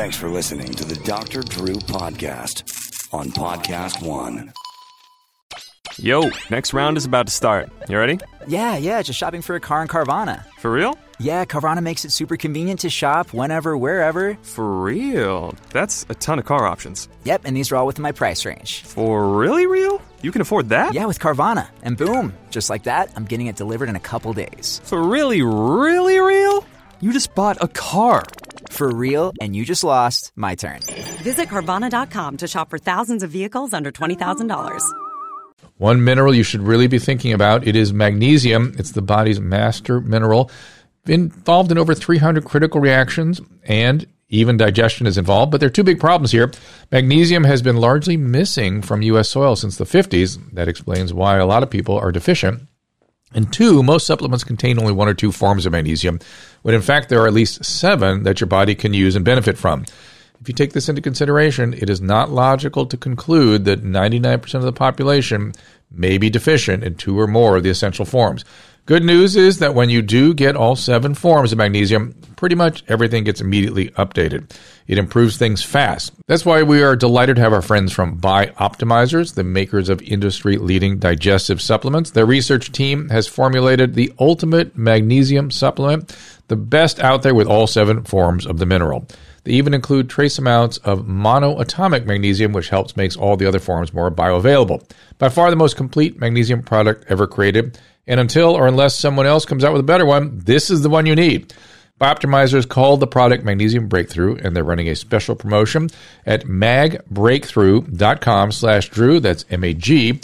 Thanks for listening to the Dr. Drew Podcast on Podcast One. Yo, next round is about to start. You ready? Yeah, yeah, just shopping for a car in Carvana. For real? Yeah, Carvana makes it super convenient to shop whenever, wherever. For real? That's a ton of car options. Yep, and these are all within my price range. For really real? You can afford that? Yeah, with Carvana. And boom, just like that, I'm getting it delivered in a couple days. For really, really real? You just bought a car. For real, and you just lost my turn. Visit Carvana.com to shop for thousands of vehicles under $20,000. One mineral you should really be thinking about it is magnesium. It's the body's master mineral, involved in over 300 critical reactions, and even digestion is involved. But there are two big problems here. Magnesium has been largely missing from U.S. soil since the 50s. That explains why a lot of people are deficient. And two, most supplements contain only one or two forms of magnesium, when in fact there are at least seven that your body can use and benefit from. If you take this into consideration, it is not logical to conclude that 99% of the population may be deficient in two or more of the essential forms. Good news is that when you do get all seven forms of magnesium, pretty much everything gets immediately updated. It improves things fast. That's why we are delighted to have our friends from Bioptimizers, the makers of industry leading digestive supplements. Their research team has formulated the ultimate magnesium supplement, the best out there with all seven forms of the mineral. They even include trace amounts of monoatomic magnesium, which helps makes all the other forms more bioavailable. By far the most complete magnesium product ever created. And until or unless someone else comes out with a better one, this is the one you need. Bioptimizers called the product Magnesium Breakthrough, and they're running a special promotion at magbreakthrough.com slash Drew. That's M-A-G-B-R-E-A-K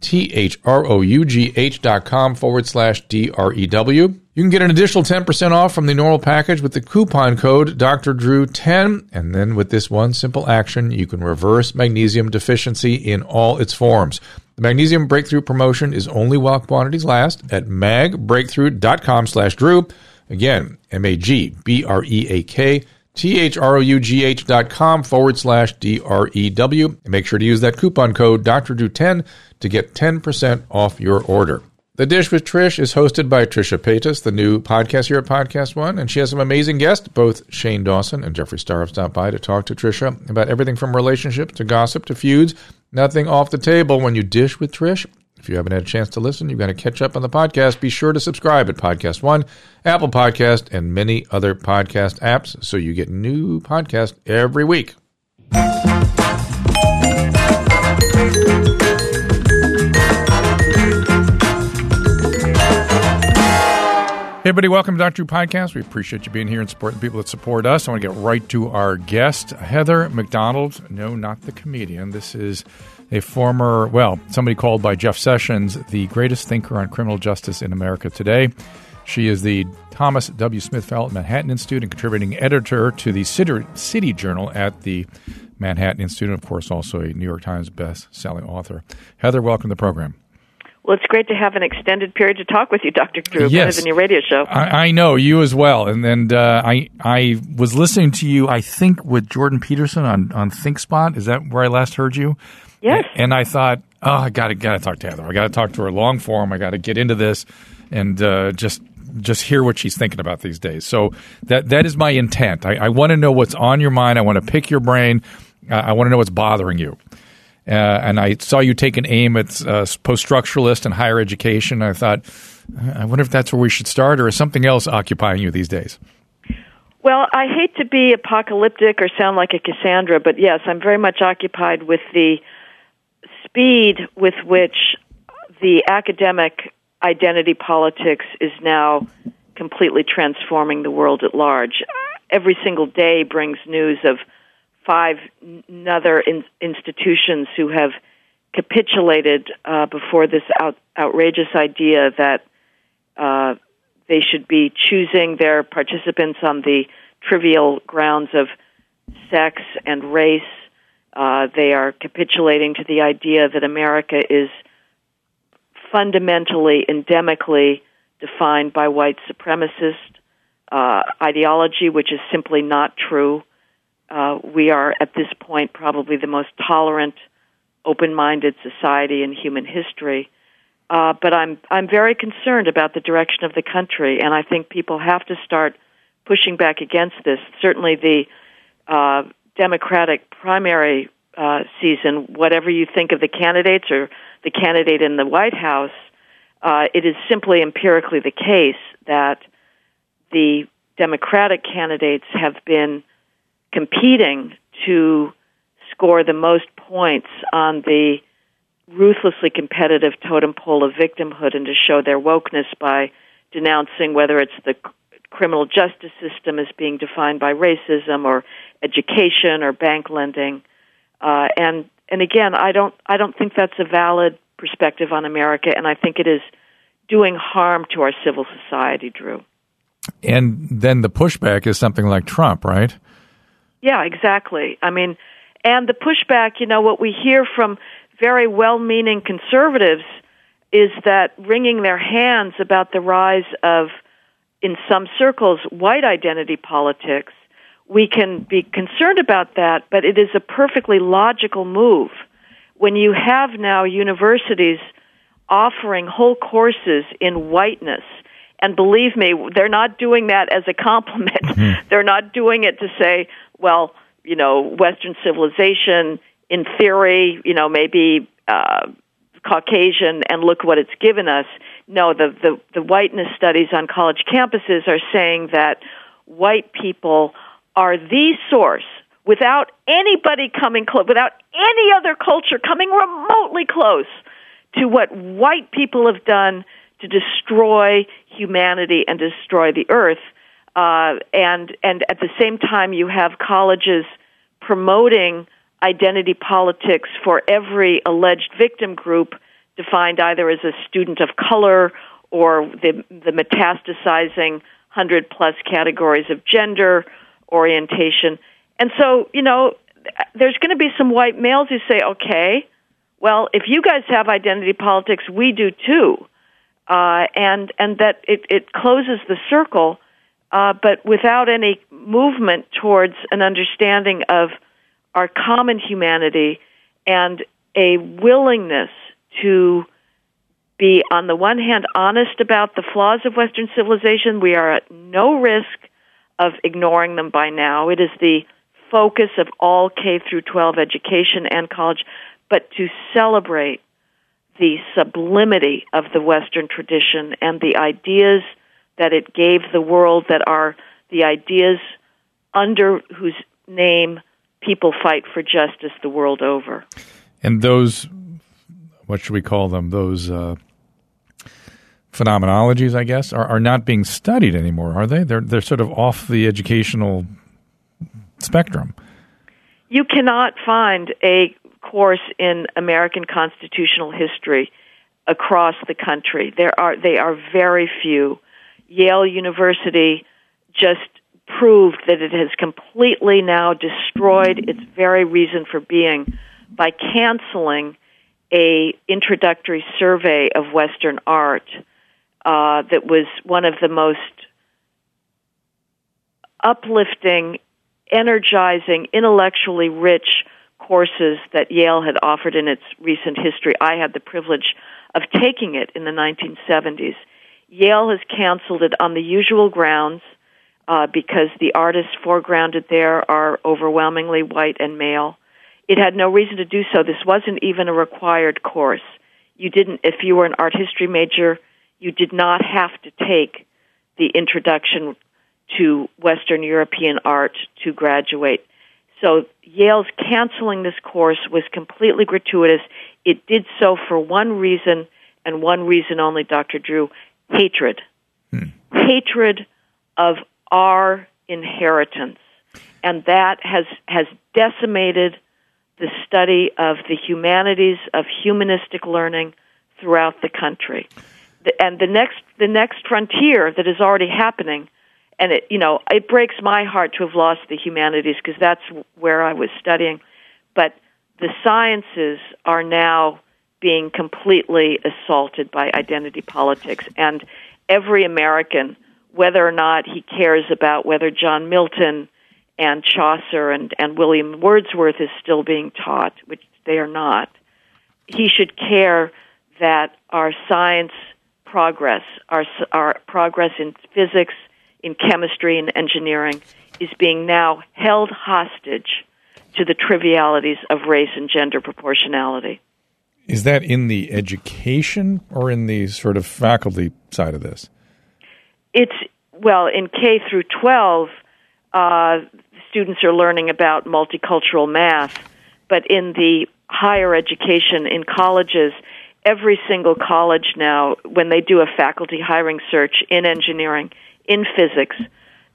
T-H-R-O-U-G-H dot com forward slash D-R-E-W. You can get an additional 10% off from the normal package with the coupon code Dr. Drew 10 And then with this one simple action, you can reverse magnesium deficiency in all its forms. The Magnesium Breakthrough promotion is only while quantities last at magbreakthrough.com slash Drew. Again, M-A-G-B-R-E-A-K T-H-R-O-U-G-H dot com forward slash D-R-E-W. And make sure to use that coupon code Dr. Drew 10 to get 10% off your order. The Dish with Trish is hosted by Trisha Paytas, the new podcast here at Podcast One, and she has some amazing guests. Both Shane Dawson and Jeffree Star have stopped by to talk to Trisha about everything from relationships to gossip to feuds. Nothing off the table when you dish with Trish. If you haven't had a chance to listen, you've got to catch up on the podcast. Be sure to subscribe at Podcast One, Apple Podcast, and many other podcast apps so you get new podcasts every week. Hey, everybody, welcome to Dr. Drew Podcast. We appreciate you being here and supporting the people that support us. I want to get right to our guest, Heather Mac Donald. No, not the comedian. This is a former, well, somebody called by Jeff Sessions the greatest thinker on criminal justice in America today. She is the Thomas W. Smith Fellow at Manhattan Institute and contributing editor to the City Journal at the Manhattan Institute, and of course, also a New York Times best-selling author. Heather, welcome to the program. Well, it's great to have an extended period to talk with you, Dr. Drew, Yes. better than your radio show. I, I know you as well, and and uh, I I was listening to you. I think with Jordan Peterson on on ThinkSpot. Is that where I last heard you? Yes. And I thought, oh, I got to got to talk to Heather. I got to talk to her long form. I got to get into this and uh, just just hear what she's thinking about these days. So that that is my intent. I, I want to know what's on your mind. I want to pick your brain. Uh, I want to know what's bothering you. Uh, and I saw you take an aim at uh, post structuralist and higher education. I thought, I wonder if that's where we should start, or is something else occupying you these days? Well, I hate to be apocalyptic or sound like a Cassandra, but yes, I'm very much occupied with the speed with which the academic identity politics is now completely transforming the world at large. Every single day brings news of five other in- institutions who have capitulated uh, before this out- outrageous idea that uh, they should be choosing their participants on the trivial grounds of sex and race. Uh, they are capitulating to the idea that America is fundamentally, endemically defined by white supremacist uh, ideology, which is simply not true. Uh, we are at this point probably the most tolerant, open-minded society in human history. Uh, but I'm I'm very concerned about the direction of the country, and I think people have to start pushing back against this. Certainly, the uh, Democratic primary uh, season, whatever you think of the candidates or the candidate in the White House, uh, it is simply empirically the case that the Democratic candidates have been competing to score the most points on the ruthlessly competitive totem pole of victimhood and to show their wokeness by denouncing whether it's the criminal justice system as being defined by racism or education or bank lending. Uh, and and again, I don't I don't think that's a valid perspective on America, and I think it is doing harm to our civil society, Drew. And then the pushback is something like Trump, right? Yeah, exactly. I mean, and the pushback, you know, what we hear from very well meaning conservatives is that wringing their hands about the rise of, in some circles, white identity politics. We can be concerned about that, but it is a perfectly logical move. When you have now universities offering whole courses in whiteness, and believe me, they're not doing that as a compliment. Mm-hmm. They're not doing it to say, well, you know, Western civilization, in theory, you know, maybe uh, Caucasian, and look what it's given us. No, the, the, the whiteness studies on college campuses are saying that white people are the source without anybody coming close, without any other culture coming remotely close to what white people have done to destroy humanity and destroy the earth. Uh, and and at the same time, you have colleges promoting identity politics for every alleged victim group defined either as a student of color or the, the metastasizing 100 plus categories of gender orientation. And so, you know, there's going to be some white males who say, okay, well, if you guys have identity politics, we do too. Uh, and and that it, it closes the circle, uh, but without any movement towards an understanding of our common humanity and a willingness to be, on the one hand, honest about the flaws of Western civilization. We are at no risk of ignoring them by now. It is the focus of all K through 12 education and college, but to celebrate the sublimity of the Western tradition and the ideas that it gave the world that are the ideas under whose name people fight for justice the world over. And those, what should we call them? Those uh, phenomenologies, I guess, are, are not being studied anymore, are they? They're they're sort of off the educational spectrum. You cannot find a course in American constitutional history across the country. There are they are very few. Yale University just proved that it has completely now destroyed its very reason for being by canceling a introductory survey of Western art uh, that was one of the most uplifting, energizing, intellectually rich courses that Yale had offered in its recent history. I had the privilege of taking it in the 1970s. Yale has canceled it on the usual grounds uh, because the artists foregrounded there are overwhelmingly white and male. It had no reason to do so. This wasn't even a required course. You didn't, if you were an art history major, you did not have to take the introduction to Western European art to graduate. So Yale's canceling this course was completely gratuitous. It did so for one reason and one reason only, Dr. Drew hatred. Hmm. Hatred of our inheritance. And that has, has decimated the study of the humanities, of humanistic learning throughout the country. And the next, the next frontier that is already happening, and it, you know, it breaks my heart to have lost the humanities because that's where I was studying. But the sciences are now being completely assaulted by identity politics, and every American whether or not he cares about whether John Milton and Chaucer and, and William Wordsworth is still being taught, which they are not. He should care that our science progress, our, our progress in physics, in chemistry and engineering is being now held hostage to the trivialities of race and gender proportionality. Is that in the education or in the sort of faculty side of this? It's, well, in K through 12, uh, students are learning about multicultural math, but in the higher education in colleges, every single college now, when they do a faculty hiring search in engineering, in physics,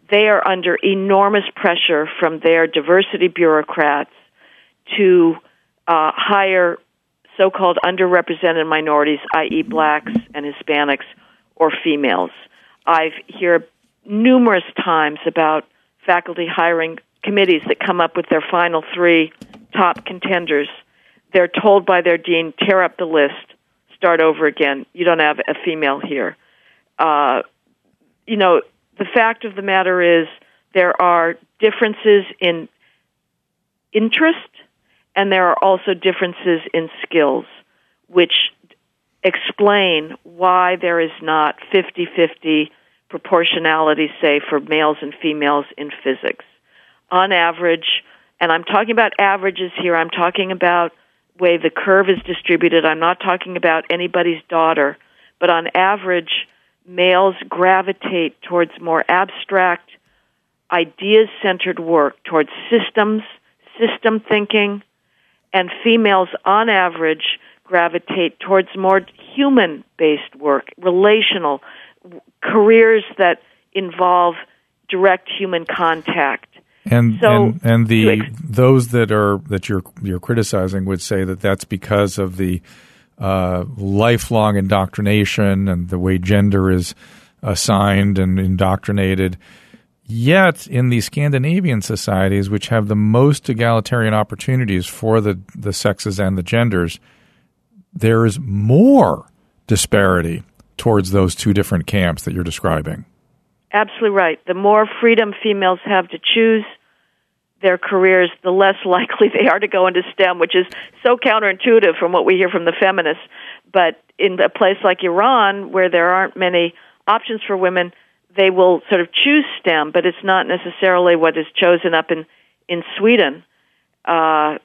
they are under enormous pressure from their diversity bureaucrats to uh, hire so called underrepresented minorities, i.e., blacks and Hispanics or females. I've hear numerous times about faculty hiring committees that come up with their final three top contenders. They're told by their dean, tear up the list, start over again. You don't have a female here. Uh, you know, the fact of the matter is there are differences in interest and there are also differences in skills which explain why there is not 50-50 proportionality say for males and females in physics. On average and i'm talking about averages here i'm talking about way the curve is distributed. I'm not talking about anybody's daughter. But on average males gravitate towards more abstract, ideas centered work, towards systems, system thinking, and females, on average, gravitate towards more human based work, relational, careers that involve direct human contact. And so and, and the ex- those that are that you're you're criticizing would say that that's because of the uh, lifelong indoctrination and the way gender is assigned and indoctrinated. Yet, in the Scandinavian societies, which have the most egalitarian opportunities for the, the sexes and the genders, there is more disparity towards those two different camps that you're describing. Absolutely right. The more freedom females have to choose, their careers, the less likely they are to go into STEM, which is so counterintuitive from what we hear from the feminists. But in a place like Iran, where there aren't many options for women, they will sort of choose STEM, but it's not necessarily what is chosen up in in Sweden. Uh,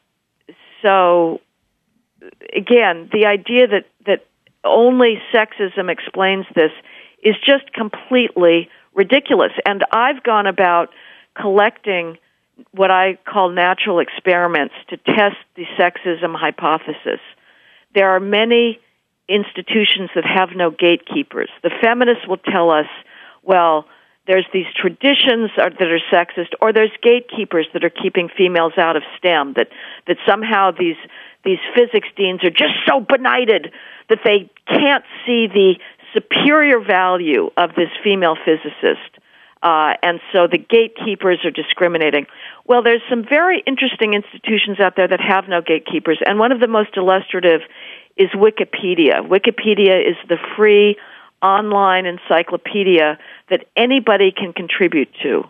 so, again, the idea that that only sexism explains this is just completely ridiculous. And I've gone about collecting what I call natural experiments to test the sexism hypothesis. There are many institutions that have no gatekeepers. The feminists will tell us, well, there's these traditions that are sexist, or there's gatekeepers that are keeping females out of STEM. That that somehow these these physics deans are just so benighted that they can't see the superior value of this female physicist uh, and so the gatekeepers are discriminating. Well, there's some very interesting institutions out there that have no gatekeepers, and one of the most illustrative is Wikipedia. Wikipedia is the free online encyclopedia that anybody can contribute to.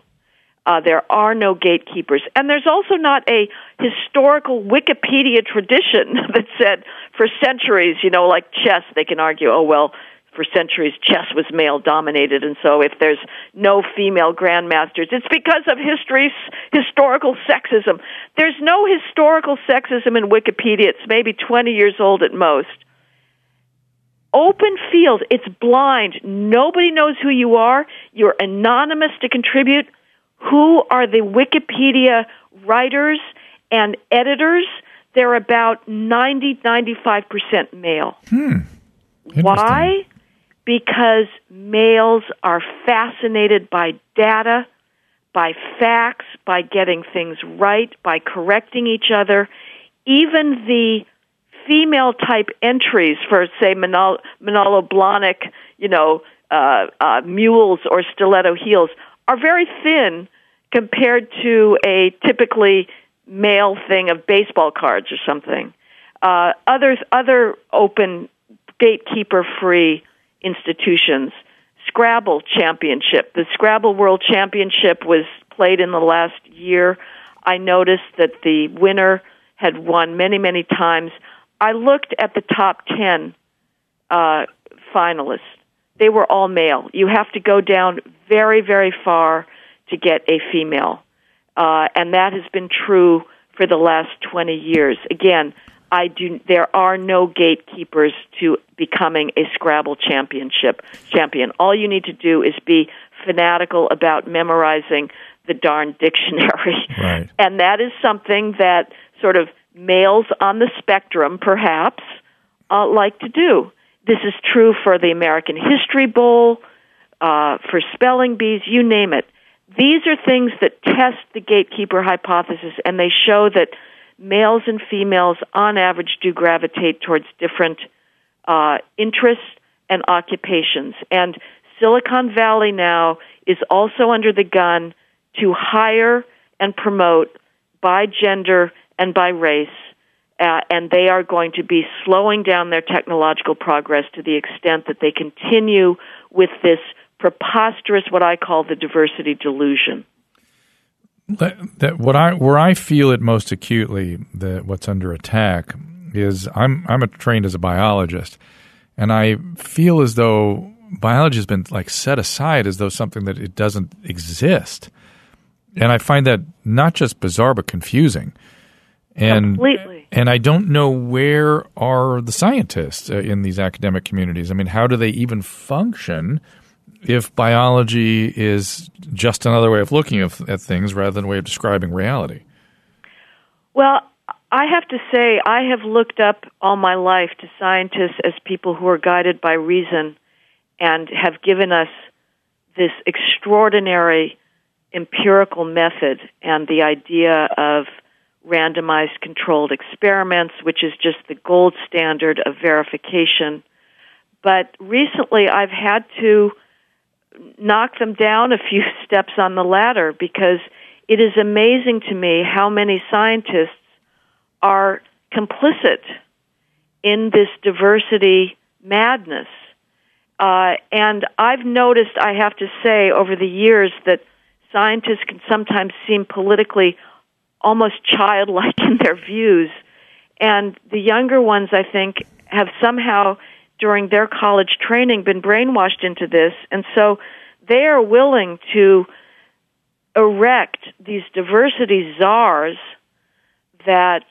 Uh, there are no gatekeepers. And there's also not a historical Wikipedia tradition that said for centuries, you know, like chess, they can argue, oh, well, for centuries chess was male dominated and so if there's no female grandmasters it's because of history's historical sexism there's no historical sexism in wikipedia it's maybe 20 years old at most open field. It's blind. Nobody knows who you are. You're anonymous to contribute. Who are the wikipedia writers and editors? They're about 90 95% male. Hmm. why? Because males are fascinated by data, by facts, by getting things right, by correcting each other. Even the female type entries for, say, Manolo, Blahnik, you know, uh, uh, mules or stiletto heels are very thin compared to a typically male thing of baseball cards or something. Uh, others, other open, gatekeeper free institutions. Scrabble Championship. The Scrabble World Championship was played in the last year. I noticed that the winner had won many, many times. I looked at the top 10 uh, finalists. they were all male. You have to go down very, very far to get a female. Uh, and that has been true for the last 20 years. Again, I do. There are no gatekeepers to becoming a Scrabble championship champion. All you need to do is be fanatical about memorizing the darn dictionary, Right. and that is something that sort of males on the spectrum, perhaps, uh, like to do. This is true for the American History Bowl, uh, for spelling bees, you name it. These are things that test the gatekeeper hypothesis, and they show that males and females, on average, do gravitate towards different uh, interests and occupations. And Silicon Valley now is also under the gun to hire and promote by gender and by race. Uh, and they are going to be slowing down their technological progress to the extent that they continue with this preposterous, what I call the diversity delusion. that, that what I where I feel it most acutely that what's under attack is I'm I'm a, trained as a biologist, and I feel as though biology has been like set aside as though something that it doesn't exist, and I find that not just bizarre but confusing, and Completely. and I don't know where are the scientists uh, in these academic communities. I mean, how do they even function? if biology is just another way of looking at, at things rather than a way of describing reality? Well, I have to say, I have looked up all my life to scientists as people who are guided by reason and have given us this extraordinary empirical method and the idea of randomized controlled experiments, which is just the gold standard of verification. But recently I've had to knock them down a few steps on the ladder because it is amazing to me how many scientists are complicit in this diversity madness. Uh, and I've noticed, I have to say, over the years that scientists can sometimes seem politically almost childlike in their views. And the younger ones, I think, have somehow during their college training been brainwashed into this, and so they are willing to erect these diversity czars that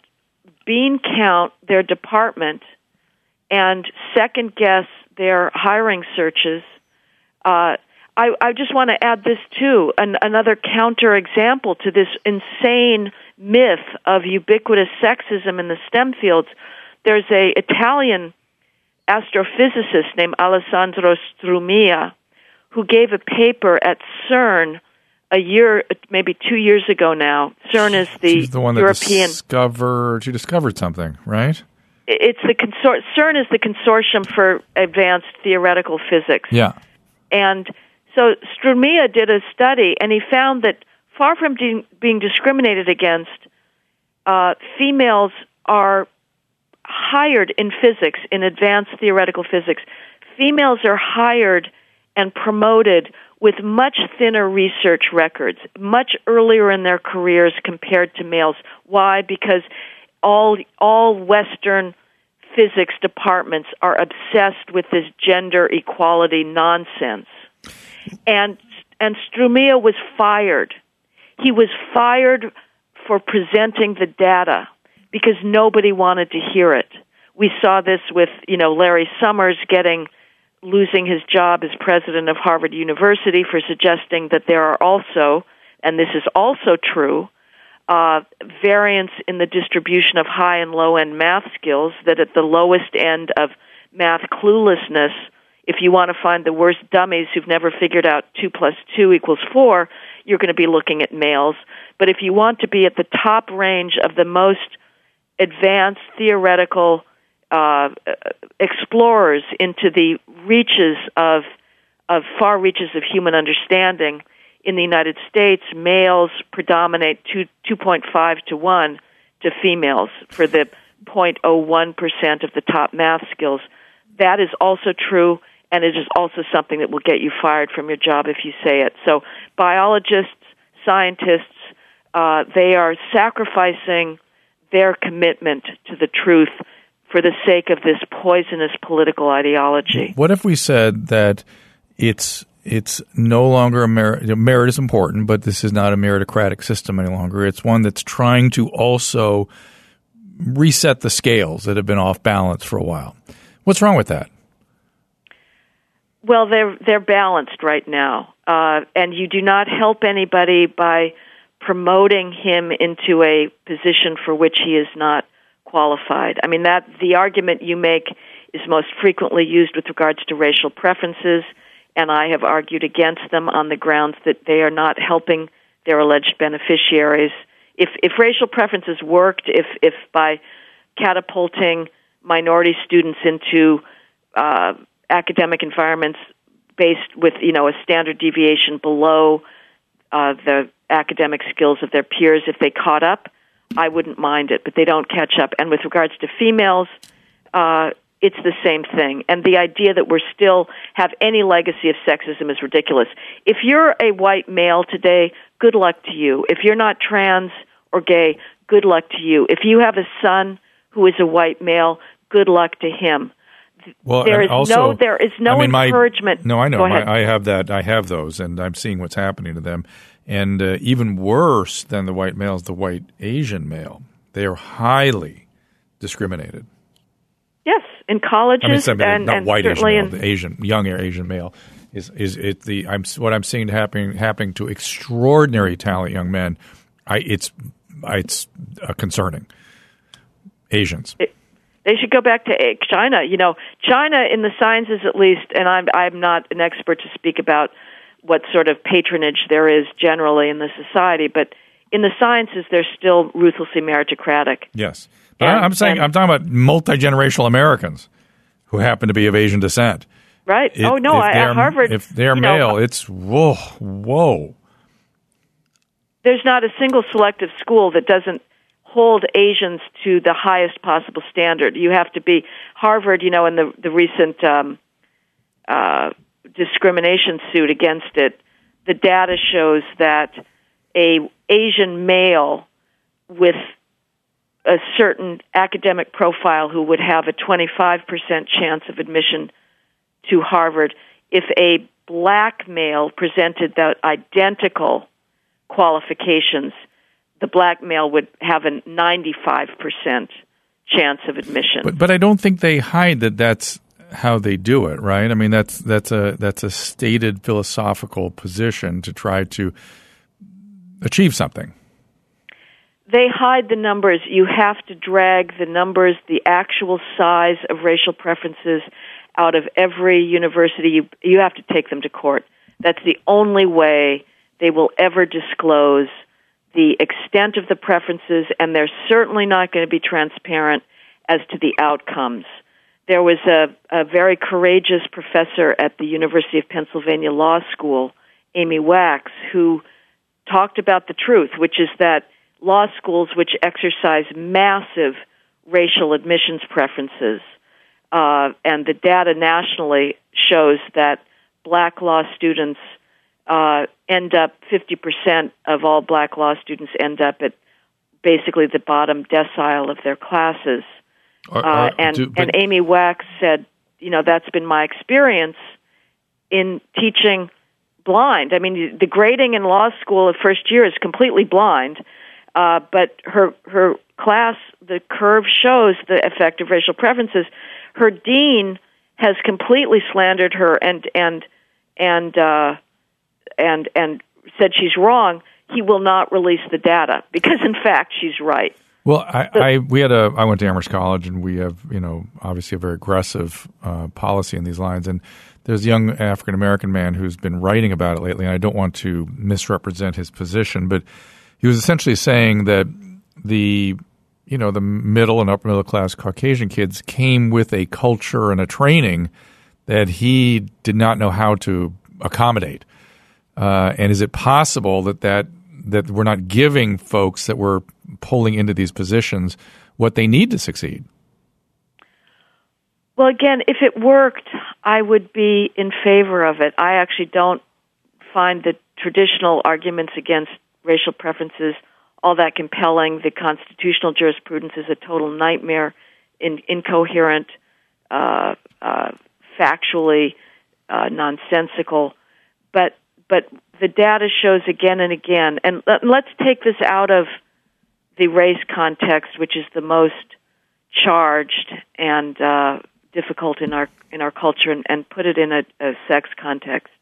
bean count their department and second guess their hiring searches. Uh, I, I just want to add this too, an, another counter example to this insane myth of ubiquitous sexism in the STEM fields. There's a Italian astrophysicist named Alessandro Strumia who gave a paper at CERN a year, maybe two years ago now. CERN is the, She's the one that European. discovered. She discovered something, right? it's the consor- CERN is the consortium for advanced theoretical physics. Yeah. And so Strumia did a study, and he found that far from de- being discriminated against, uh, females are hired in physics, in advanced theoretical physics. Females are hired and promoted with much thinner research records, much earlier in their careers compared to males. Why? Because all all Western physics departments are obsessed with this gender equality nonsense. And and Strumia was fired. He was fired for presenting the data because nobody wanted to hear it. We saw this with, you know, Larry Summers getting losing his job as president of Harvard University for suggesting that there are also, and this is also true, uh, variance in the distribution of high and low end math skills, that at the lowest end of math cluelessness, if you want to find the worst dummies who've never figured out 2 plus 2 equals 4, you're going to be looking at males. But if you want to be at the top range of the most advanced theoretical uh, explorers into the reaches of of far reaches of human understanding in the United States, males predominate two two point five to one to females for the 0.01 percent of the top math skills. That is also true, and it is also something that will get you fired from your job if you say it. So, biologists, scientists, uh, they are sacrificing their commitment to the truth for the sake of this poisonous political ideology. What if we said that it's it's no longer a merit. Merit is important, but this is not a meritocratic system any longer. It's one that's trying to also reset the scales that have been off balance for a while. What's wrong with that? Well, they're they're balanced right now, uh, and you do not help anybody by promoting him into a position for which he is not qualified. I mean that the argument you make is most frequently used with regards to racial preferences, and I have argued against them on the grounds that they are not helping their alleged beneficiaries. If if racial preferences worked, if if by catapulting minority students into uh, academic environments based with you know a standard deviation below uh, the academic skills of their peers if they caught up i wouldn't mind it but they don't catch up. And with regards to females uh, it's the same thing. And the idea that we're still have any legacy of sexism is ridiculous. If you're a white male today good luck to you. If you're not trans or gay good luck to you. If you have a son who is a white male good luck to him well, there is also, no there is no I mean, encouragement. My, no, I know. My. I have that. I have those, and I'm seeing what's happening to them. And uh, even worse than the white male is the white Asian male. They are highly discriminated. yes, in colleges I mean, I mean, and, not and white Asian male, in the Asian young Asian male is is it the I'm what I'm seeing happening happening to extraordinary talent young men. I it's it's uh, concerning. Asians. They should go back to China. You know, China in the sciences at least, and I'm I'm not an expert to speak about what sort of patronage there is generally in the society, but in the sciences they're still ruthlessly meritocratic. Yes, but And- I'm saying and- I'm talking about multi generational Americans who happen to be of Asian descent. Right? It- oh no, I, at Harvard, If they're you know, male, it's whoa, whoa. there's not a single selective school that doesn't hold Asians to the highest possible standard. You have to be Harvard. You know, in the the recent um, uh, discrimination suit against it, the data shows that a Asian male with a certain academic profile who would have a 25% chance of admission to Harvard if a black male presented the identical qualifications, the black male would have a 95% chance of admission. But but I don't think they hide that that's how they do it, right? I mean that's that's a that's a stated philosophical position to try to achieve something. they hide the numbers. You have to drag the numbers, the actual size of racial preferences out of every university. You, you have to take them to court. That's the only way they will ever disclose the extent of the preferences, and they're certainly not going to be transparent as to the outcomes. There was a, a very courageous professor at the University of Pennsylvania Law School, Amy Wax, who talked about the truth, which is that law schools which exercise massive racial admissions preferences, uh, and the data nationally shows that black law students uh, end up 50% of all black law students end up at basically the bottom decile of their classes. Uh, and do- but- and Amy Wax said, you know, that's been my experience in teaching blind. I mean, the grading in law school of first year is completely blind, uh, but her her class, the curve shows the effect of racial preferences. Her dean has completely slandered her and and and uh, and and said she's wrong. He will not release the data because, in fact, she's right. Well, I, I we had a I went to Amherst College, and we have you know obviously a very aggressive uh, policy in these lines. And there's a young African American man who's been writing about it lately. And I don't want to misrepresent his position, but he was essentially saying that the you know the middle and upper middle class Caucasian kids came with a culture and a training that he did not know how to accommodate. Uh, and is it possible that that that we're not giving folks that we're pulling into these positions what they need to succeed? Well, again, if it worked, I would be in favor of it. I actually don't find the traditional arguments against racial preferences all that compelling. The constitutional jurisprudence is a total nightmare. in, incoherent, uh, uh, factually uh, nonsensical. But but the data shows again and again. And let, let's take this out of the race context, which is the most charged and uh, difficult in our in our culture, and, and put it in a, a sex context.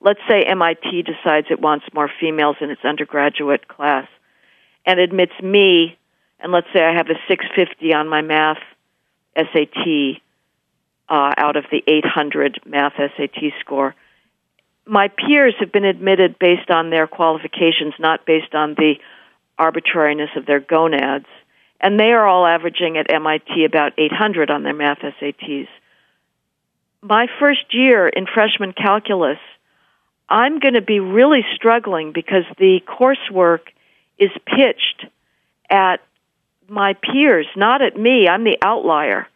Let's say MIT decides it wants more females in its undergraduate class, and admits me, and let's say I have a 650 on my math SAT uh, out of the 800 math SAT score. My peers have been admitted based on their qualifications, not based on the arbitrariness of their gonads. And they are all averaging at MIT about 800 on their math SATs. My first year in freshman calculus, I'm going to be really struggling because the coursework is pitched at my peers, not at me. I'm the outlier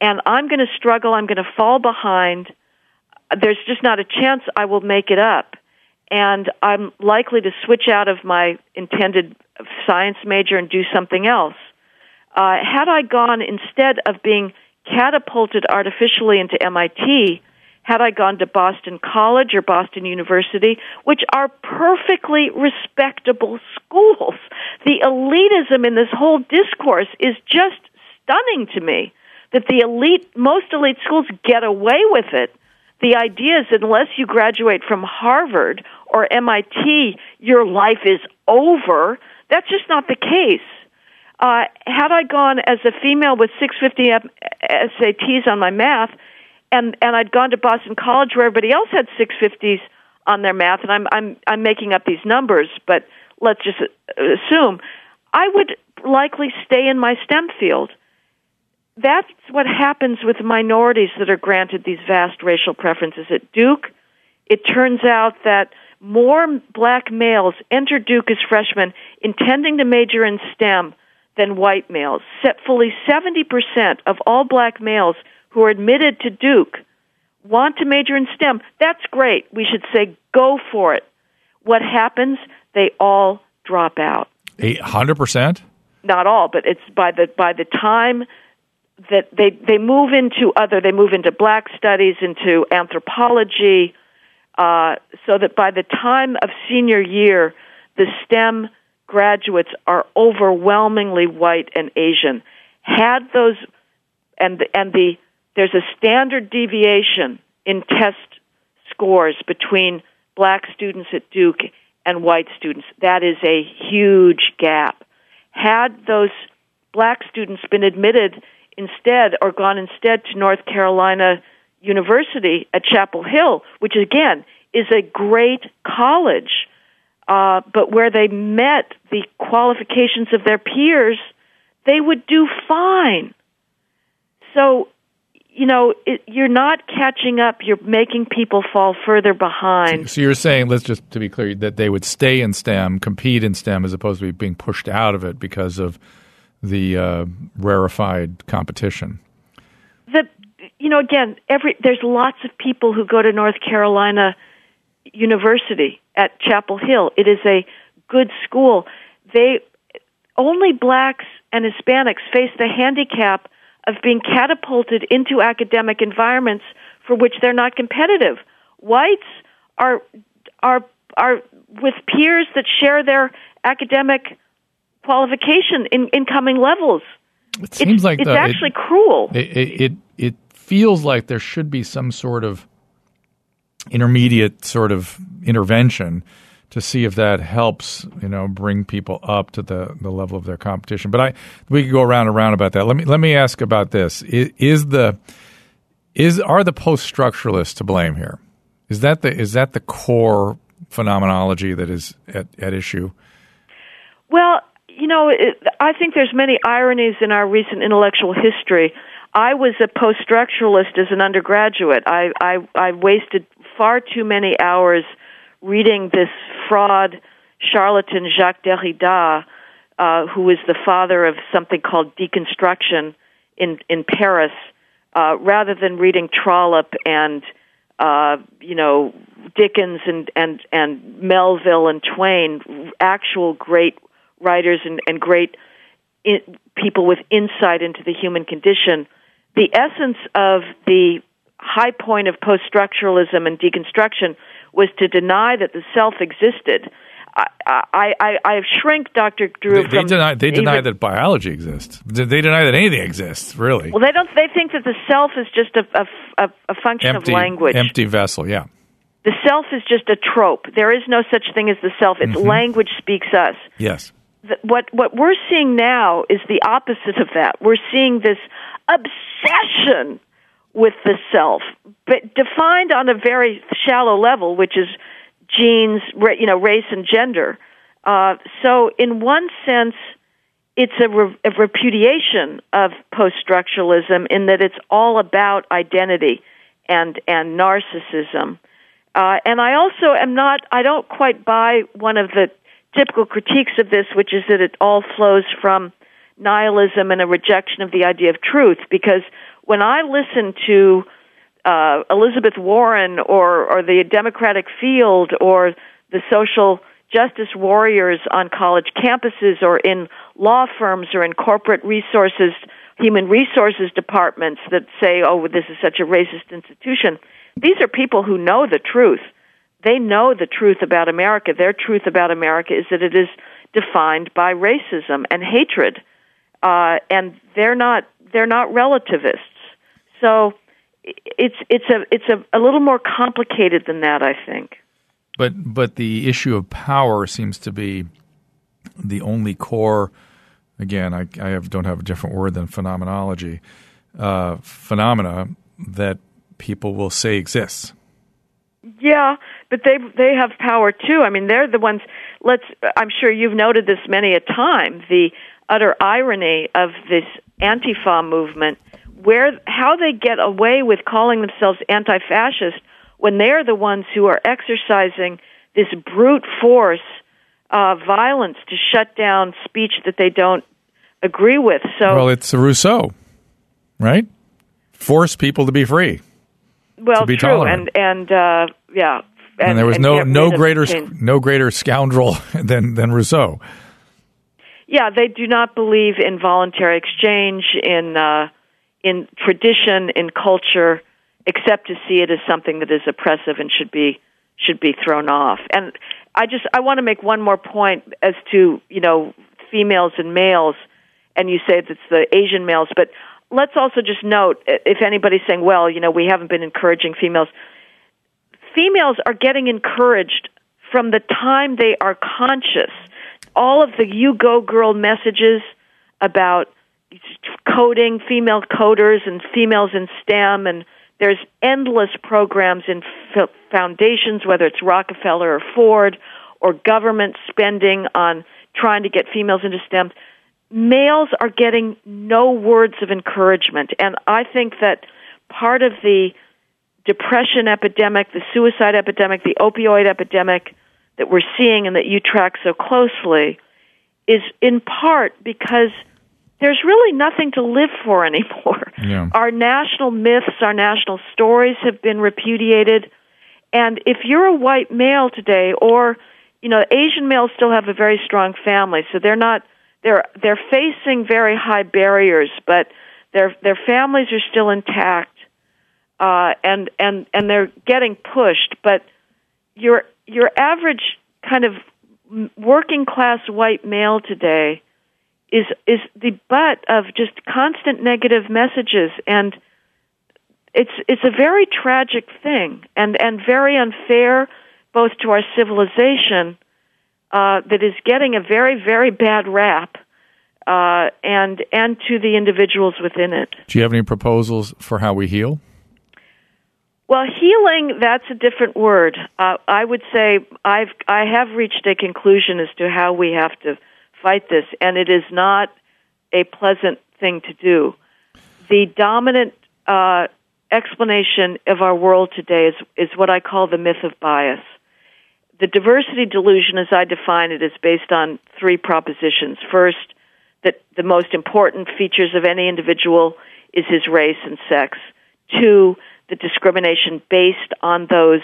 and I'm going to struggle. I'm going to fall behind. There's just not a chance I will make it up. And I'm likely to switch out of my intended science major and do something else. Uh, had I gone instead of being catapulted artificially into MIT, had I gone to Boston College or Boston University, which are perfectly respectable schools, the elitism in this whole discourse is just stunning to me that the elite, most elite schools get away with it. The idea is unless you graduate from Harvard or MIT, your life is over. That's just not the case. Uh, had I gone as a female with 650 SATs on my math, and and I'd gone to Boston College where everybody else had 650s on their math, and I'm I'm I'm making up these numbers, but let's just assume I would likely stay in my STEM field that's what happens with minorities that are granted these vast racial preferences. At Duke, it turns out that more black males enter Duke as freshmen intending to major in STEM than white males. Set Fully 70% of all black males who are admitted to Duke want to major in STEM. That's great. We should say go for it. What happens? They all drop out. 800%? Not all, but it's by the by the time that they they move into other they move into black studies into anthropology uh, so that by the time of senior year the STEM graduates are overwhelmingly white and Asian. Had those and and the there's a standard deviation in test scores between black students at Duke and white students. That is a huge gap. Had those black students been admitted instead or gone instead to North Carolina University at Chapel Hill, which again is a great college, uh, but where they met the qualifications of their peers, they would do fine. So, you know, it, you're not catching up. You're making people fall further behind. So you're saying, let's just to be clear, that they would stay in STEM, compete in STEM, as opposed to being pushed out of it because of the uh, rarefied competition? The you know again every there's lots of people who go to North Carolina University at Chapel Hill. It is a good school. They only blacks and Hispanics face the handicap of being catapulted into academic environments for which they're not competitive. Whites are are are with peers that share their academic qualification in incoming levels. It seems it's, like it's the, actually it, cruel. It, it, it it feels like there should be some sort of intermediate sort of intervention to see if that helps, you know, bring people up to the, the level of their competition. But I we could go around and around about that. Let me let me ask about this. Is, is the is are the post structuralists to blame here? Is that the is that the core phenomenology that is at, at issue? Well, you know, it, I think there's many ironies in our recent intellectual history. I was a post-structuralist as an undergraduate. I, I, I wasted far too many hours reading this fraud charlatan Jacques Derrida, uh, who was the father of something called deconstruction in in Paris, uh, rather than reading Trollope and uh, you know Dickens and and and Melville and Twain, actual great writers and, and great in, people with insight into the human condition. The essence of the high point of post structuralism and deconstruction was to deny that the self existed. I, I, I, I shrink Dr. Drew They, they deny they deny even- that biology exists. They they deny that anything exists. Really, Well, they don't. They think that the self is just a, a, a, a function empty of language. empty vessel. Yeah. The self is just a trope. There is no such thing as the self. It's Mm-hmm. language speaks us. Yes. What what we're seeing now is the opposite of that. We're seeing this obsession with the self, but defined on a very shallow level, which is genes, you know, race and gender. Uh, so, in one sense, it's a, re- a repudiation of post-structuralism in that it's all about identity and and narcissism. Uh, and I also am not. I don't quite buy one of the typical critiques of this, which is that it all flows from nihilism and a rejection of the idea of truth. Because when I listen to uh, Elizabeth Warren or or the Democratic field or the social justice warriors on college campuses or in law firms or in corporate resources human resources departments that say oh this is such a racist institution these are people who know the truth they know the truth about America their truth about America is that it is defined by racism and hatred uh, and they're not they're not relativists so it's it's a it's a, a little more complicated than that I think But but the issue of power seems to be the only core. Again, I, I have, don't have a different word than phenomenology. Uh, phenomena that people will say exists. Yeah, but they they have power too. I mean, they're the ones. Let's. I'm sure you've noted this many a time. The utter irony of this Antifa movement, where how they get away with calling themselves anti-fascist when they're the ones who are exercising this brute force uh, violence to shut down speech that they don't agree with. So, Well, it's Rousseau, right? Force people to be free. well, to be true, tolerant. and and uh, yeah, And, there was and no no greater no greater scoundrel than than Rousseau. Yeah, they do not believe in voluntary exchange, in uh, in tradition, in culture, except to see it as something that is oppressive and should be should be thrown off. And I just I want to make one more point as to you know females and males, and you say it's the Asian males, but let's also just note if anybody's saying, well, you know, we haven't been encouraging females. Females are getting encouraged from the time they are conscious. All of the you go girl messages about coding female coders and females in STEM and there's endless programs in foundations whether it's Rockefeller or Ford or government spending on trying to get females into STEM. Males are getting no words of encouragement and I think that part of the depression epidemic the suicide epidemic the opioid epidemic that we're seeing and that you track so closely is in part because there's really nothing to live for anymore. Yeah. Our national myths, our national stories have been repudiated. And if you're a white male today or you know, Asian males still have a very strong family, so they're not they're they're facing very high barriers, but their their families are still intact. Uh and and and they're getting pushed, but your your average kind of working class white male today is is the butt of just constant negative messages and it's it's a very tragic thing and and very unfair both to our civilization uh, that is getting a very very bad rap uh, and and to the individuals within it. Do you have any proposals for how we heal? Well, healing, that's a different word. Uh, I would say I've, I have reached a conclusion as to how we have to fight this, and it is not a pleasant thing to do. The dominant uh, explanation of our world today is, is what I call the myth of bias. The diversity delusion, as I define it, is based on three propositions. First, that the most important features of any individual is his race and sex. Two, the discrimination based on those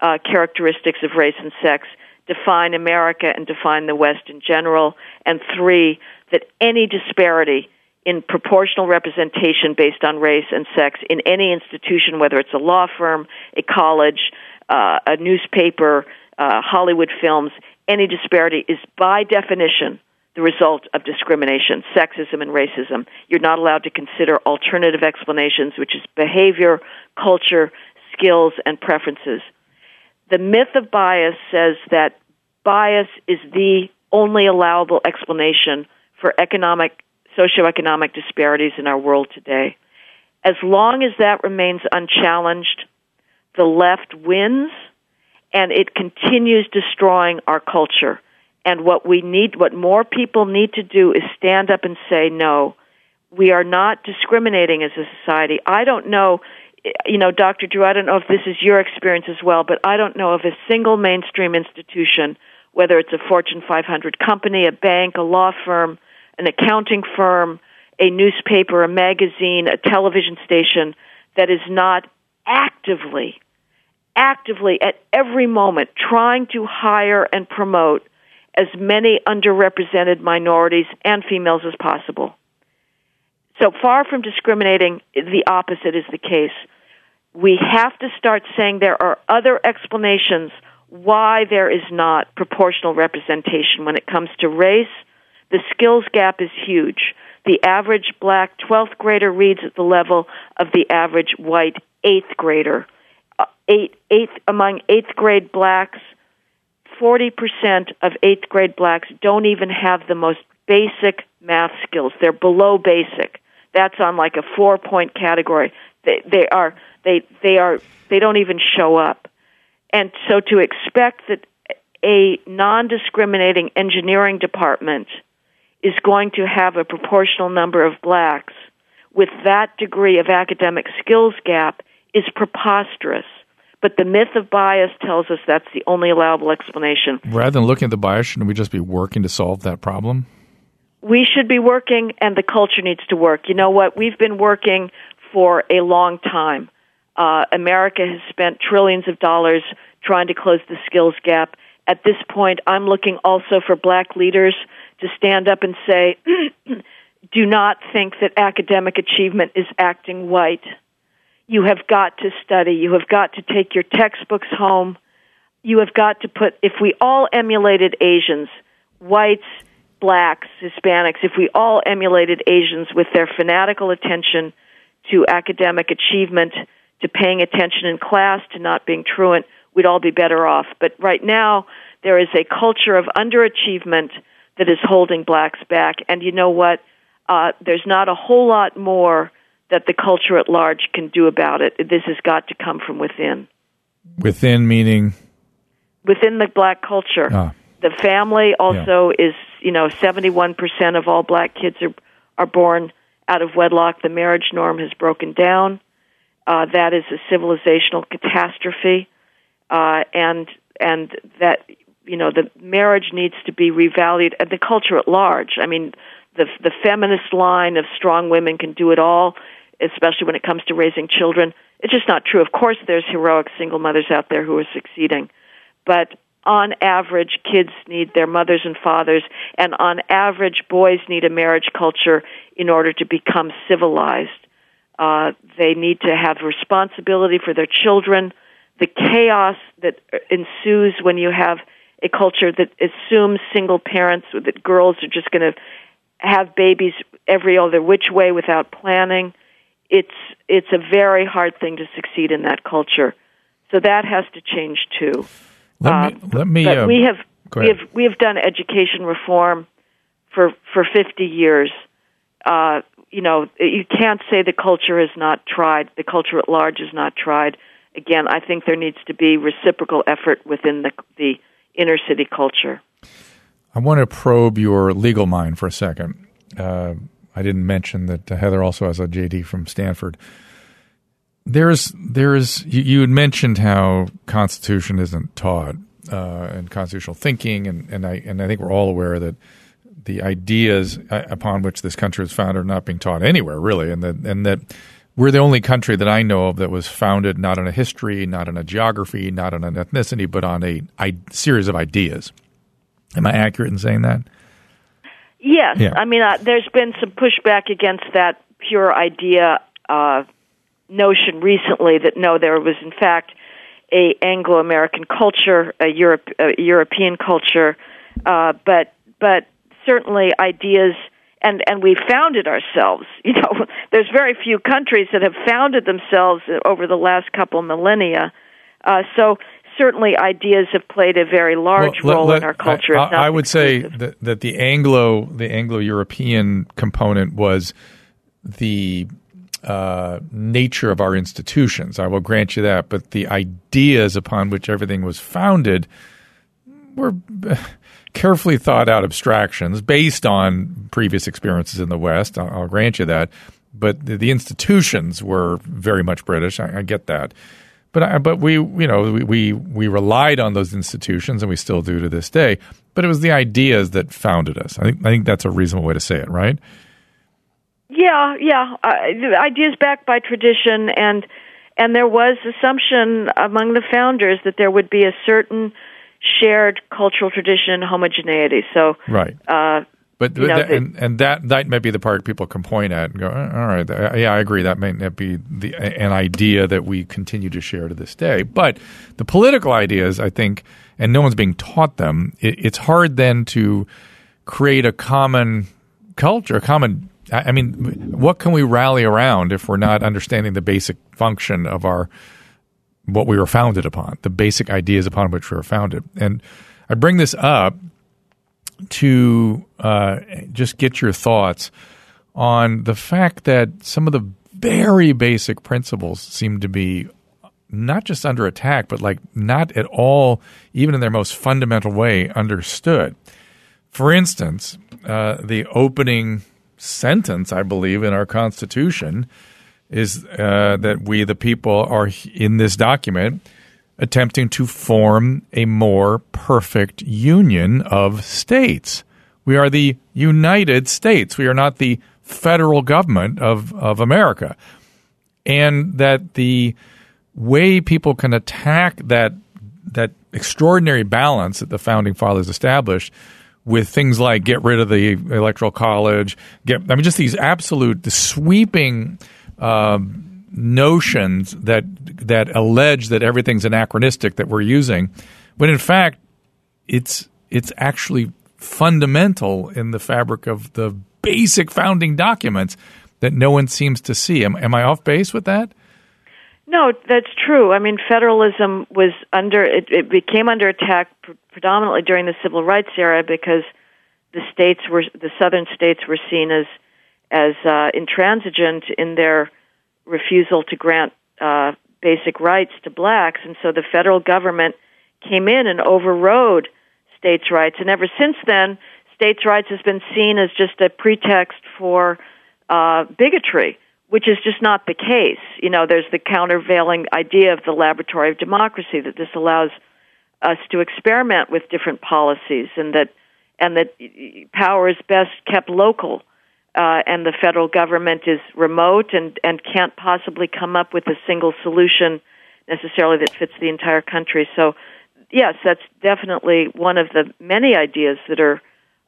uh, characteristics of race and sex define America and define the West in general. And three, that any disparity in proportional representation based on race and sex in any institution, whether it's a law firm, a college, uh, a newspaper, uh, Hollywood films, any disparity is by definition the result of discrimination, sexism, and racism. You're not allowed to consider alternative explanations, which is behavior, culture, skills, and preferences. The myth of bias says that bias is the only allowable explanation for economic, socioeconomic disparities in our world today. As long as that remains unchallenged, the left wins and it continues destroying our culture. And what we need, what more people need to do is stand up and say, no, we are not discriminating as a society. I don't know, you know, Dr. Drew, I don't know if this is your experience as well, but I don't know of a single mainstream institution, whether it's a Fortune 500 company, a bank, a law firm, an accounting firm, a newspaper, a magazine, a television station, that is not actively, actively at every moment trying to hire and promote as many underrepresented minorities and females as possible. So far from discriminating, the opposite is the case. We have to start saying there are other explanations why there is not proportional representation when it comes to race. The skills gap is huge. The average black 12th grader reads at the level of the average white 8th grader. Uh, eight, eighth, among 8th grade blacks, 40% of 8th grade blacks don't even have the most basic math skills. They're below basic. That's on like a 4 point category. They, they are they they are they don't even show up. And so to expect that a non-discriminating engineering department is going to have a proportional number of blacks with that degree of academic skills gap is preposterous. But the myth of bias tells us that's the only allowable explanation. Rather than looking at the bias, shouldn't we just be working to solve that problem? We should be working, and the culture needs to work. You know what? We've been working for a long time. Uh, America has spent trillions of dollars trying to close the skills gap. At this point, I'm looking also for black leaders to stand up and say, do not think that academic achievement is acting white you have got to study. You have got to take your textbooks home. You have got to put, if we all emulated Asians, whites, blacks, Hispanics, if we all emulated Asians with their fanatical attention to academic achievement, to paying attention in class, to not being truant, we'd all be better off. But right now, there is a culture of underachievement that is holding blacks back. And you know what? Uh, there's not a whole lot more that the culture at large can do about it. This has got to come from within. Within meaning? Within the black culture. Ah. The family also yeah. is, you know, 71% of all black kids are, are born out of wedlock. The marriage norm has broken down. Uh, that is a civilizational catastrophe. Uh, and, and that, you know, the marriage needs to be revalued, and the culture at large. I mean, the, the feminist line of strong women can do it all especially when it comes to raising children. It's just not true. Of course, there's heroic single mothers out there who are succeeding, but on average, kids need their mothers and fathers, and on average, boys need a marriage culture in order to become civilized. Uh, they need to have responsibility for their children. The chaos that ensues when you have a culture that assumes single parents, that girls are just going to have babies every other which way without planning it's it's a very hard thing to succeed in that culture. So that has to change too. Let me, let me uh, we have we have we have done education reform for for 50 years. Uh, you know, you can't say the culture has not tried. The culture at large has not tried. Again, I think there needs to be reciprocal effort within the the inner city culture. I want to probe your legal mind for a second. Uh, I didn't mention that uh, Heather also has a JD from Stanford. There's there's you, you had mentioned how Constitution isn't taught uh, and constitutional thinking, and, and I and I think we're all aware that the ideas uh, upon which this country was founded are not being taught anywhere really, and that and that we're the only country that I know of that was founded not on a history, not on a geography, not on an ethnicity, but on a, a series of ideas. Am I accurate in saying that? Yes, Yeah. I mean uh, there's been some pushback against that pure idea uh, notion recently. That no, there was in fact a Anglo-American culture, a, Europe, a European culture, uh, but but certainly ideas. And and we founded ourselves. You know, there's very few countries that have founded themselves over the last couple millennia. Uh, so certainly, ideas have played a very large Well, role let- in our culture. I, not I would say that, that the Anglo the Anglo European component was the uh, nature of our institutions. I will grant you that, but the ideas upon which everything was founded were carefully thought out abstractions based on previous experiences in the West. I'll, I'll grant you that, but the, the institutions were very much British. I, I get that. But I, but we you know we, we we relied on those institutions and we still do to this day. But it was the ideas that founded us. I think I think that's a reasonable way to say it, right? Yeah, yeah. Uh, the ideas backed by tradition, and and there was assumption among the founders that there would be a certain shared cultural tradition and homogeneity. So, Right. uh, But, you know, the- and, and that that might be the part people can point at and go, "Uh, all right, yeah, I agree. That may not be the an idea that we continue to share to this day. But the political ideas, I think, and no one's being taught them. It, it's hard then to create a common culture, a common. I I mean, what can we rally around if we're not understanding the basic function of our what we were founded upon, the basic ideas upon which we were founded? And I bring this up to uh, just get your thoughts on the fact that some of the very basic principles seem to be not just under attack, but like not at all, even in their most fundamental way, understood. For instance, uh, the opening sentence, I believe, in our Constitution is uh, that we, the people, are in this document attempting to form a more perfect union of states. We are the United States. We are not the federal government of, of America. And that the way people can attack that that extraordinary balance that the founding fathers established with things like get rid of the electoral college, get I mean just these absolute the sweeping um, notions that that allege that everything's anachronistic that we're using, when in fact it's it's actually fundamental in the fabric of the basic founding documents that no one seems to see. Am, am I off base with that? No, that's true. I mean, federalism was under it, it became under attack pr- predominantly during the civil rights era because the states were the southern states were seen as as uh, intransigent in their refusal to grant uh, basic rights to blacks, and so the federal government came in and overrode states' rights. And ever since then, states' rights has been seen as just a pretext for uh, bigotry, which is just not the case. You know, there's the countervailing idea of the laboratory of democracy that this allows us to experiment with different policies, and that and that power is best kept local, uh, and the federal government is remote and and can't possibly come up with a single solution necessarily that fits the entire country. So, yes, that's definitely one of the many ideas that are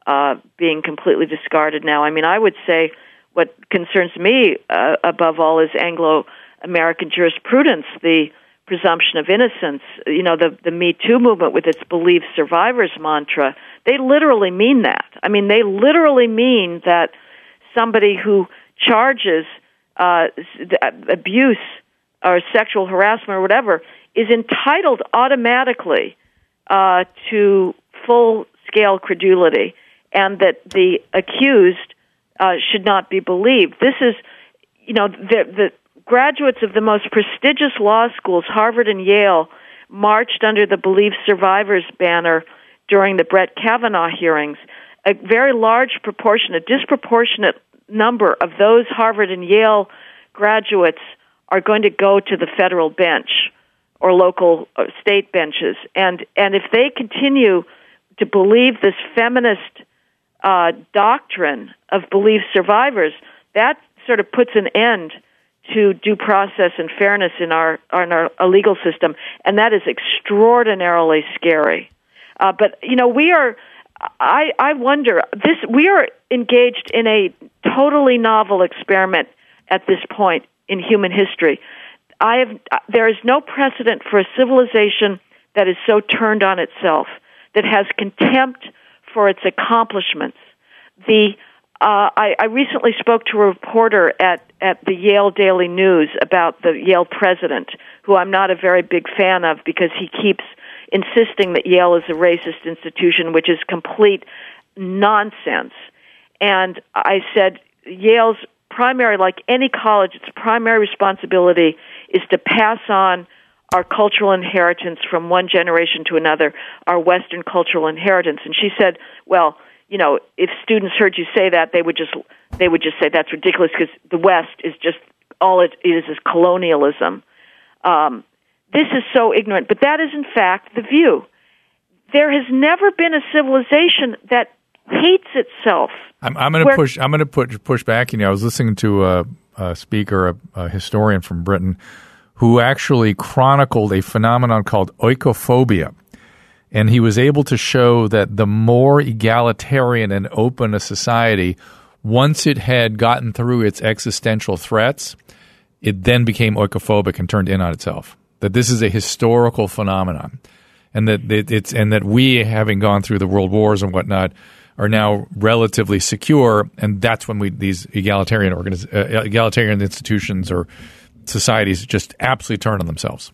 uh, being completely discarded now. I mean, I would say what concerns me uh, above all is Anglo American jurisprudence, the presumption of innocence. You know, the the Me Too movement with its believe survivors mantra. They literally mean that. I mean, they literally mean that somebody who charges uh, abuse or sexual harassment or whatever is entitled automatically uh, to full scale credulity, and that the accused uh, should not be believed. This is, you know, the, the graduates of the most prestigious law schools, Harvard and Yale, marched under the Believe Survivors banner during the Brett Kavanaugh hearings. A very large proportion, a disproportionate number of those Harvard and Yale graduates are going to go to the federal bench or local uh, state benches, and and if they continue to believe this feminist uh, doctrine of believe survivors, that sort of puts an end to due process and fairness in our in our, our legal system, and that is extraordinarily scary. Uh, but you know, we are. I I wonder this. We are engaged in a totally novel experiment at this point in human history. I have. There is no precedent for a civilization that is so turned on itself, that has contempt for its accomplishments. The uh, I, I recently spoke to a reporter at, at the Yale Daily News about the Yale president, who I'm not a very big fan of because he keeps insisting that Yale is a racist institution, which is complete nonsense. And I said, Yale's primary, like any college, its primary responsibility is to pass on our cultural inheritance from one generation to another, our Western cultural inheritance. And she said, well, you know, if students heard you say that, they would just they would just say that's ridiculous because the West is just all it is is colonialism. Um, this is so ignorant, but that is in fact the view. There has never been a civilization that hates itself. I'm, I'm going to push. I'm going to push push back. You know, I was listening to a, a speaker, a, a historian from Britain, who actually chronicled a phenomenon called oikophobia and he was able to show that the more egalitarian and open a society, once it had gotten through its existential threats, it then became oikophobic and turned in on itself. That this is a historical phenomenon, and that it's and that we, having gone through the world wars and whatnot, are now relatively secure, and that's when we these egalitarian organiz, uh, egalitarian institutions or societies just absolutely turn on themselves.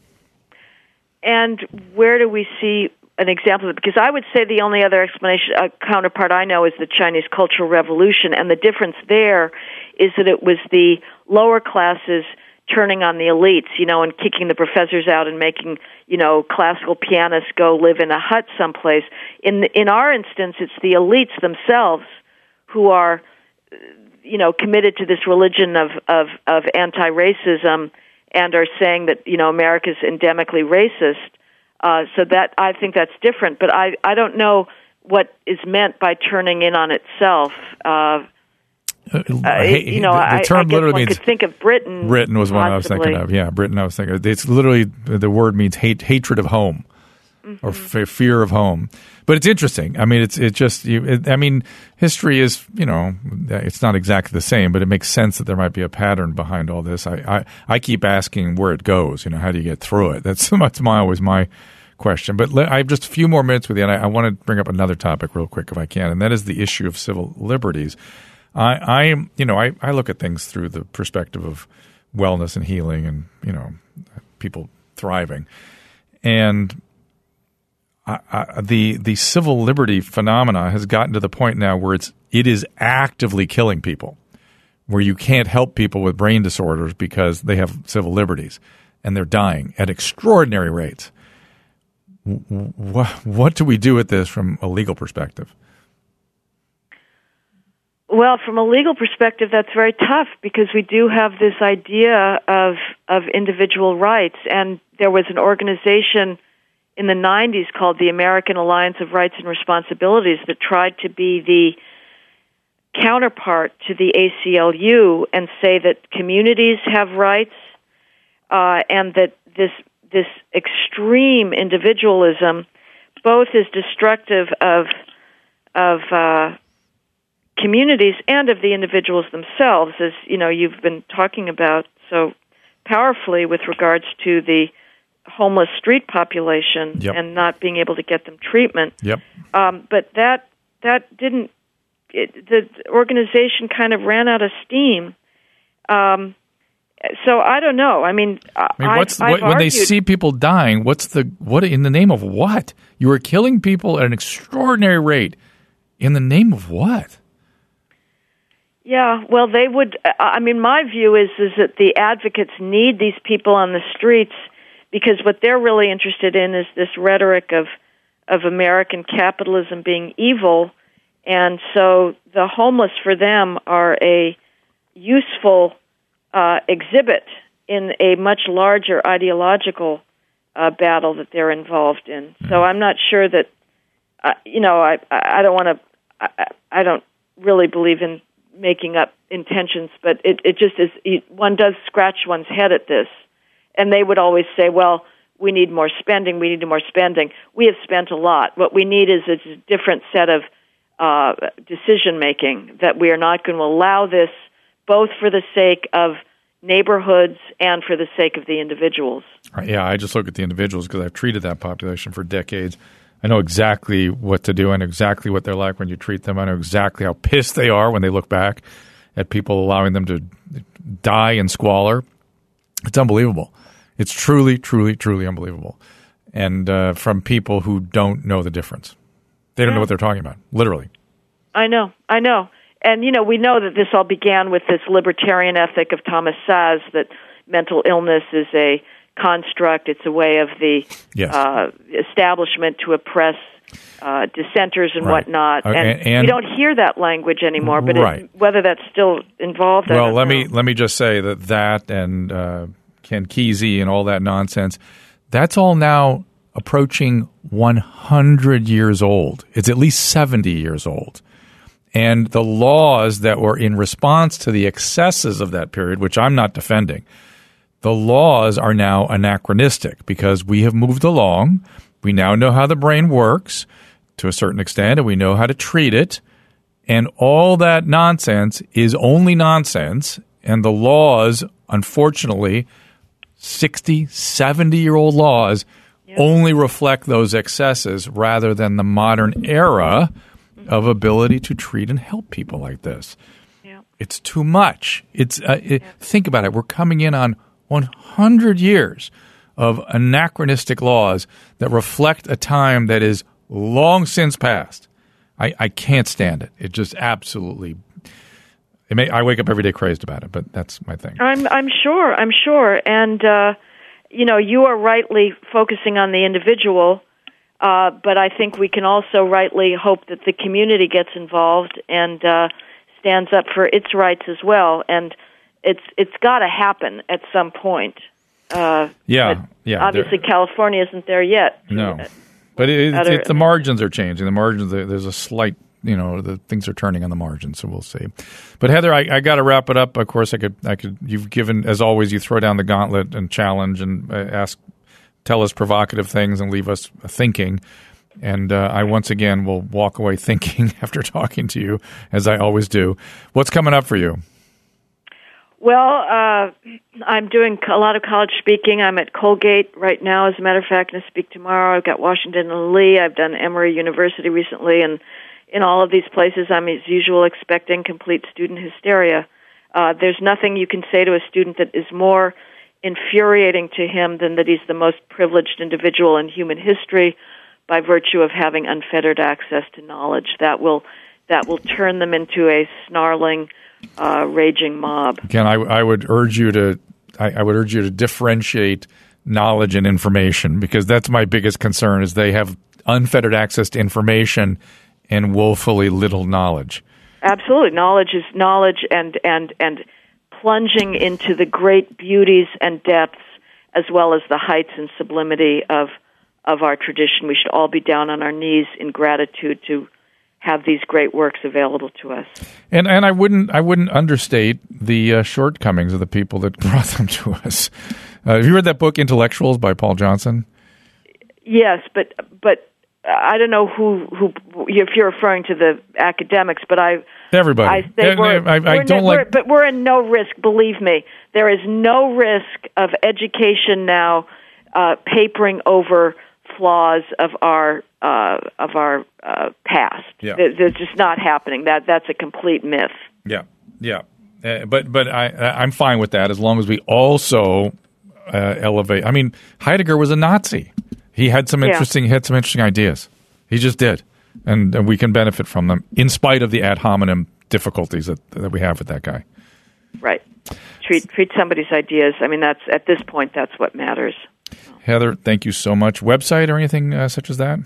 And where do we see an example of it? Because I would say the only other explanation uh, counterpart I know is the Chinese Cultural Revolution, and the difference there is that it was the lower classes turning on the elites, you know, and kicking the professors out and making, you know, classical pianists go live in a hut someplace. In in our instance, it's the elites themselves who are, you know, committed to this religion of of of anti-racism and are saying that you know America's endemically racist uh, so that I think that's different, but I I don't know what is meant by turning in on itself. Uh, uh, you know, the, the term I, I literally means could think of Britain. Britain was one I was thinking of. Yeah, Britain. I was thinking. Of. It's literally the word means hate, hatred of home, mm-hmm. or f- fear of home. But it's interesting. I mean, it's it just. You, it, I mean, history is you know, it's not exactly the same, but it makes sense that there might be a pattern behind all this. I I, I keep asking where it goes. You know, how do you get through it? That's that's my always my question. But let, I have just a few more minutes with you, and I, I, want to bring up another topic real quick if I can, and that is the issue of civil liberties. I, am, you know, I, I look at things through the perspective of wellness and healing, and you know, people thriving, and I, I, the the civil liberty phenomena has gotten to the point now where it's it is actively killing people, where you can't help people with brain disorders because they have civil liberties, and they're dying at extraordinary rates what, what do we do with this from a legal perspective? Well, from a legal perspective, that's very tough because we do have this idea of of individual rights, and there was an organization in the 90s called the American Alliance of Rights and Responsibilities that tried to be the counterpart to the ACLU and say that communities have rights uh, and that this this extreme individualism both is destructive of of uh, communities and of the individuals themselves, as you know you've been talking about so powerfully with regards to the homeless street population yep. and not being able to get them treatment. Yep. Um, but that that didn't. It, the organization kind of ran out of steam. Um, so I don't know. I mean, I mean what's, I, what, when they see people dying? What's the what in the name of what? You are killing people at an extraordinary rate. In the name of what? Yeah, well, they would. I mean, my view is is that the advocates need these people on the streets because what they're really interested in is this rhetoric of of American capitalism being evil, and so the homeless for them are a useful uh, exhibit in a much larger ideological uh, battle that they're involved in. So I'm not sure that, uh, you know, I I don't want to, I, I don't really believe in making up intentions, but it, it just is. One does scratch one's head at this, and they would always say, "Well, we need more spending. We need more spending. We have spent a lot. What we need is a different set of uh, decision making. That we are not going to allow this, both for the sake of neighborhoods and for the sake of the individuals. Yeah, I just look at the individuals because I've treated that population for decades. I know exactly what to do. I know exactly what they're like when you treat them. I know exactly how pissed they are when they look back at people allowing them to die in squalor. It's unbelievable. It's truly, truly, truly unbelievable. And uh, from people who don't know the difference. They don't yeah. know what they're talking about, literally. I know. I know. And, you know, we know that this all began with this libertarian ethic of Thomas Szasz that mental illness is a construct, it's a way of the yes. uh, establishment to oppress uh, dissenters and right. whatnot. And, and, and, we don't hear that language anymore, but right. it, whether that's still involved, well, let know. me let me just say that that and uh, Ken Kesey and all that nonsense, that's all now approaching 100 years old. It's at least 70 years old. And the laws that were in response to the excesses of that period, which I'm not defending, the laws are now anachronistic because we have moved along. We now know how the brain works to a certain extent, and we know how to treat it. And all that nonsense is only nonsense. And the laws, unfortunately, 60, 70 year old laws yep. only reflect those excesses rather than the modern era of ability to treat and help people like this. Yeah. It's too much. It's uh, it, think about it. We're coming in on 100 years of anachronistic laws that reflect a time that is long since past. I, I can't stand it. It just absolutely. It may, I wake up every day crazed about it, but that's my thing. I'm I'm sure. I'm sure, and uh, you know, you are rightly focusing on the individual uh, but I think we can also rightly hope that the community gets involved and uh, stands up for its rights as well. And it's it's got to happen at some point. Uh, yeah, yeah. Obviously, California isn't there yet. No, but it, it, it, the margins are changing. The margins there's a slight you know the things are turning on the margins, so we'll see. But Heather, I, I got to wrap it up. Of course, I could I could. You've given as always. You throw down the gauntlet and challenge and uh, ask tell us provocative things and leave us thinking. And uh, I once again will walk away thinking after talking to you, as I always do. What's coming up for you? Well, uh, I'm doing a lot of college speaking. I'm at Colgate right now, as a matter of fact, and I speak tomorrow. I've got Washington and Lee. I've done Emory University recently, and in all of these places, I'm as usual expecting complete student hysteria. Uh, there's nothing you can say to a student that is more infuriating to him than that he's the most privileged individual in human history by virtue of having unfettered access to knowledge. That will that will turn them into a snarling, uh, raging mob. Again, I, I would urge you to I, I would urge you to differentiate knowledge and information because that's my biggest concern is they have unfettered access to information and woefully little knowledge. Absolutely, knowledge is knowledge, and and and plunging into the great beauties and depths as well as the heights and sublimity of of our tradition. We should all be down on our knees in gratitude to have these great works available to us. And and I wouldn't I wouldn't understate the uh, shortcomings of the people that brought them to us. Uh, have you read that book Intellectuals by Paul Johnson? Yes, but but I don't know who who if you're referring to the academics, but I everybody. I say we're, I, I, we're don't in, like, we're, but we're in no risk. Believe me, there is no risk of education now uh, papering over flaws of our uh, of our uh, past. Yeah. They're just not happening. That that's a complete myth. Yeah, yeah. Uh, but but I I'm fine with that as long as we also uh, elevate. I mean, Heidegger was a Nazi. He had some interesting yeah. had some interesting ideas. He just did, and, and we can benefit from them in spite of the ad hominem difficulties that that we have with that guy. Right. Treat treat somebody's ideas. I mean, that's at this point, that's what matters. Heather, thank you so much. Website or anything uh, such as that?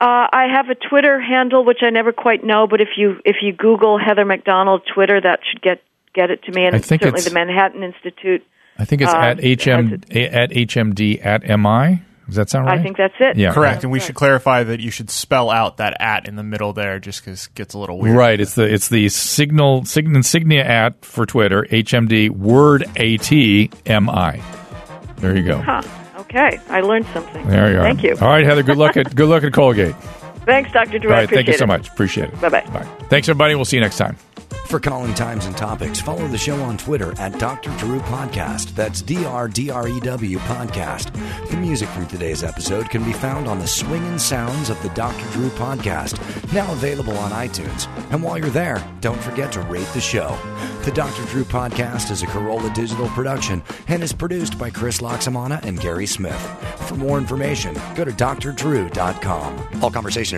Uh, I have a Twitter handle which I never quite know, but if you if you Google Heather Mac Donald Twitter, that should get get it to me. And I think certainly the Manhattan Institute. I think it's uh, at hm at hmd at mi Does that sound right? I think that's it. Yeah. Correct, and we should clarify that you should spell out that at in the middle there, just because it gets a little weird. Right. It's the it's the signal sign, insignia at for Twitter. HMD word ATMI. There you go. Huh. Okay, I learned something. There you are. Thank you. All right, Heather. Good luck at good luck at Colgate. Thanks, Dr. Drew. All I right. Thank you so it. much. Appreciate it. Bye-bye. Bye. Thanks everybody. We'll see you next time. For calling times and topics, follow the show on Twitter at Dr. Drew Podcast. That's D R D R E W Podcast. The music from today's episode can be found on the swinging sounds of the Dr. Drew Podcast, now available on iTunes. And while you're there, don't forget to rate the show. The Dr. Drew Podcast is a Carolla Digital production and is produced by Chris Laxamana and Gary Smith. For more information, go to drdrew.com. All conversation